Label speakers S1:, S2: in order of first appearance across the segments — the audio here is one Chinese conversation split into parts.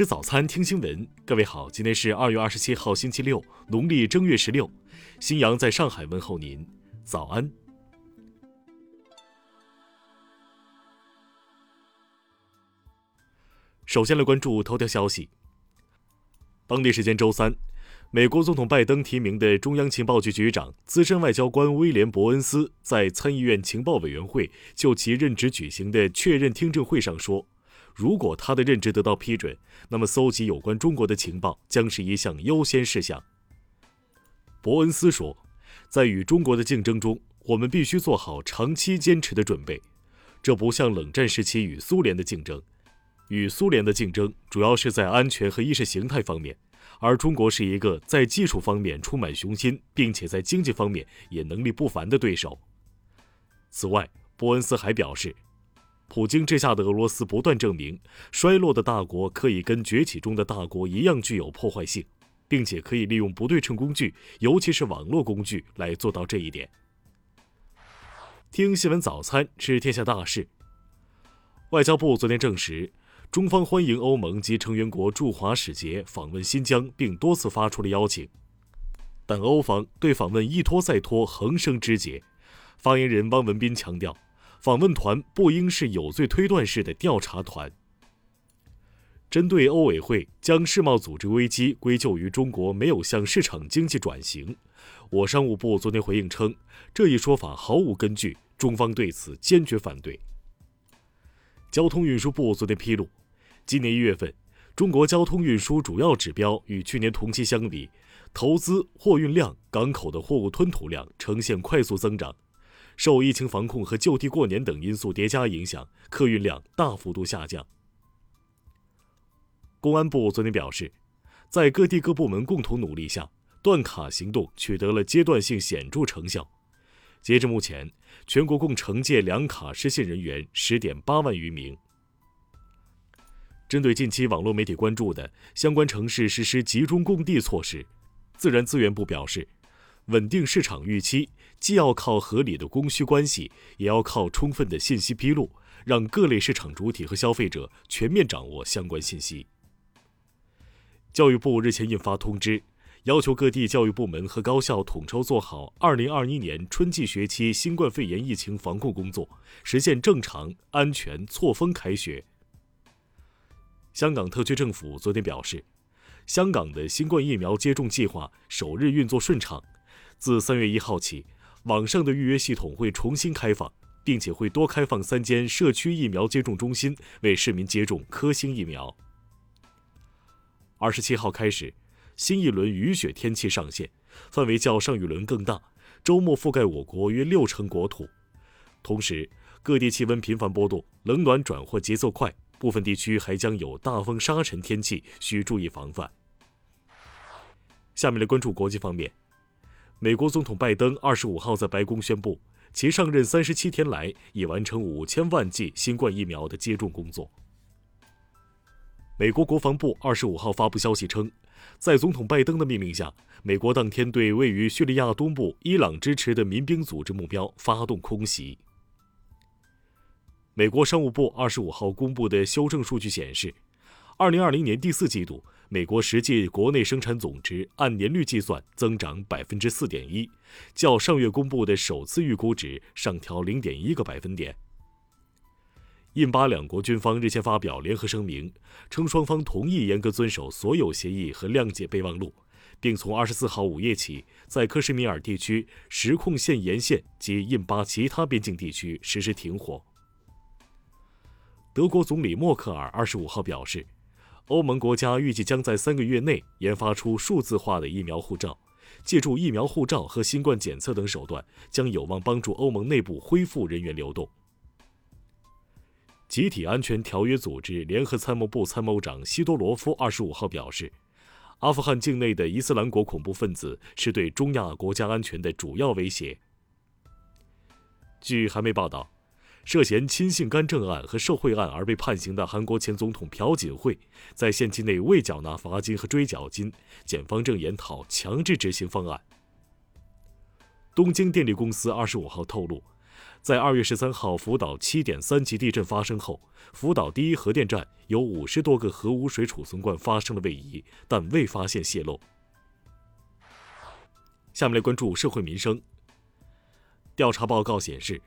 S1: 吃早餐，听新闻。各位好，今天是二月二十七号，星期六，农历正月十六。新阳在上海问候您，早安。首先来关注头条消息。当地时间周三，美国总统拜登提名的中央情报局局长、资深外交官威廉·伯恩斯在参议院情报委员会就其任职举行的确认听证会上说。如果他的任职得到批准，那么搜集有关中国的情报将是一项优先事项。伯恩斯说，在与中国的竞争中，我们必须做好长期坚持的准备。这不像冷战时期与苏联的竞争，与苏联的竞争主要是在安全和意识形态方面，而中国是一个在技术方面充满雄心，并且在经济方面也能力不凡的对手。此外，伯恩斯还表示。普京之下的俄罗斯不断证明，衰落的大国可以跟崛起中的大国一样具有破坏性，并且可以利用不对称工具，尤其是网络工具来做到这一点。听新闻早餐知天下大事。外交部昨天证实，中方欢迎欧盟及成员国驻华使节访问新疆，并多次发出了邀请，但欧方对访问一拖再拖，横生枝节。发言人汪文斌强调。访问团不应是有罪推断式的调查团。针对欧委会将世贸组织危机归咎于中国没有向市场经济转型，我商务部昨天回应称，这一说法毫无根据，中方对此坚决反对。交通运输部昨天披露，今年一月份，中国交通运输主要指标与去年同期相比，投资、货运量、港口的货物吞吐量呈现快速增长。受疫情防控和就地过年等因素叠加影响，客运量大幅度下降。公安部昨天表示，在各地各部门共同努力下，断卡行动取得了阶段性显著成效。截至目前，全国共惩戒两卡失信人员十点八万余名。针对近期网络媒体关注的相关城市实施集中供地措施，自然资源部表示。稳定市场预期，既要靠合理的供需关系，也要靠充分的信息披露，让各类市场主体和消费者全面掌握相关信息。教育部日前印发通知，要求各地教育部门和高校统筹做好2021年春季学期新冠肺炎疫情防控工作，实现正常、安全、错峰开学。香港特区政府昨天表示，香港的新冠疫苗接种计划首日运作顺畅。自三月一号起，网上的预约系统会重新开放，并且会多开放三间社区疫苗接种中心，为市民接种科兴疫苗。二十七号开始，新一轮雨雪天气上线，范围较上一轮更大，周末覆盖我国约六成国土。同时，各地气温频繁波动，冷暖转换节奏快，部分地区还将有大风沙尘天气，需注意防范。下面来关注国际方面。美国总统拜登二十五号在白宫宣布，其上任三十七天来已完成五千万剂新冠疫苗的接种工作。美国国防部二十五号发布消息称，在总统拜登的命令下，美国当天对位于叙利亚东部、伊朗支持的民兵组织目标发动空袭。美国商务部二十五号公布的修正数据显示，二零二零年第四季度。美国实际国内生产总值按年率计算增长百分之四点一，较上月公布的首次预估值上调零点一个百分点。印巴两国军方日前发表联合声明，称双方同意严格遵守所有协议和谅解备忘录，并从二十四号午夜起，在克什米尔地区实控线沿线及印巴其他边境地区实施停火。德国总理默克尔二十五号表示。欧盟国家预计将在三个月内研发出数字化的疫苗护照，借助疫苗护照和新冠检测等手段，将有望帮助欧盟内部恢复人员流动。集体安全条约组织联合参谋部参谋长西多罗夫二十五号表示，阿富汗境内的伊斯兰国恐怖分子是对中亚国家安全的主要威胁。据韩媒报道。涉嫌亲信干政案和受贿案而被判刑的韩国前总统朴槿惠，在限期内未缴纳罚金和追缴金，检方正研讨强制执行方案。东京电力公司二十五号透露，在二月十三号福岛七点三级地震发生后，福岛第一核电站有五十多个核污水储存罐发生了位移，但未发现泄漏。下面来关注社会民生。调查报告显示，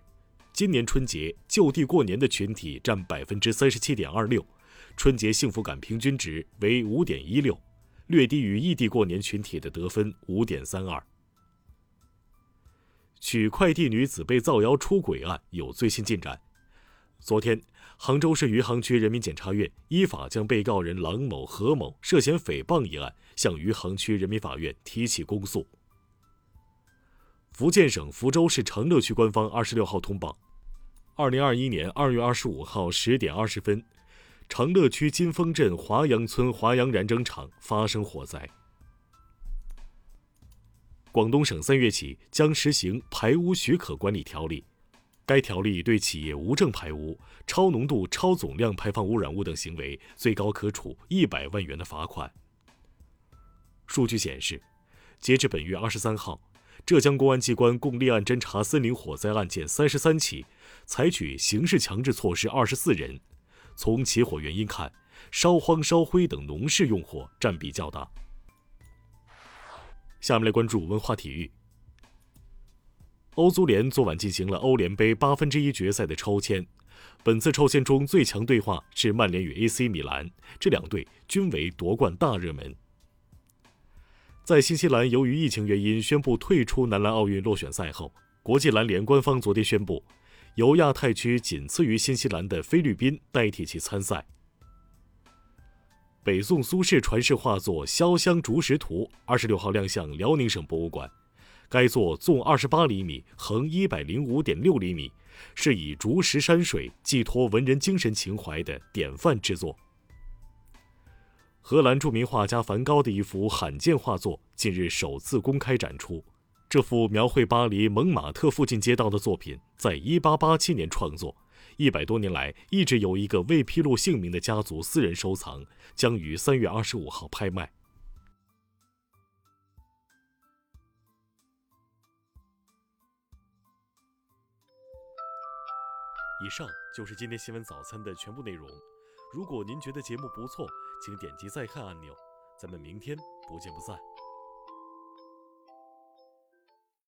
S1: 今年春节就地过年的群体占百分之三十七点二六，春节幸福感平均值为五点一六，略低于异地过年群体的得分五点三二。取快递女子被造谣出轨案有最新进展。昨天，杭州市余杭区人民检察院依法将被告人郎某、何某涉嫌诽谤一案向余杭区人民法院提起公诉。福建省福州市长乐区官方二十六号通报：二零二一年二月二十五号十点二十分，长乐区金峰镇华阳村华阳染整厂发生火灾。广东省三月起将实行排污许可管理条例，该条例对企业无证排污、超浓度、超总量排放污染物等行为，最高可处一百万元的罚款。数据显示，截至本月二十三号，浙江公安机关共立案侦查森林火灾案件三十三起，采取刑事强制措施二十四人。从起火原因看，烧荒、烧灰等农事用火占比较大。下面来关注文化体育。欧足联昨晚进行了欧联杯八分之一决赛的抽签，本次抽签中最强对话是曼联与 AC 米兰，这两队均为夺冠大热门。在新西兰由于疫情原因宣布退出男篮奥运落选赛后，国际篮联官方昨天宣布，由亚太区仅次于新西兰的菲律宾代替其参赛。北宋苏轼传世画作《潇湘竹石图》二十六号亮相辽宁省博物馆。该作纵二十八厘米，横一百零五点六厘米，是以竹石山水寄托文人精神情怀的典范之作。荷兰著名画家梵高的一幅罕见画作近日首次公开展出。这幅描绘巴黎蒙马特附近街道的作品，在一八八七年创作。一百多年来，一直由一个未披露姓名的家族私人收藏，将于三月二十五号拍卖。以上就是今天新闻早餐的全部内容。如果您觉得节目不错，请点击再看按钮。咱们明天不见不散。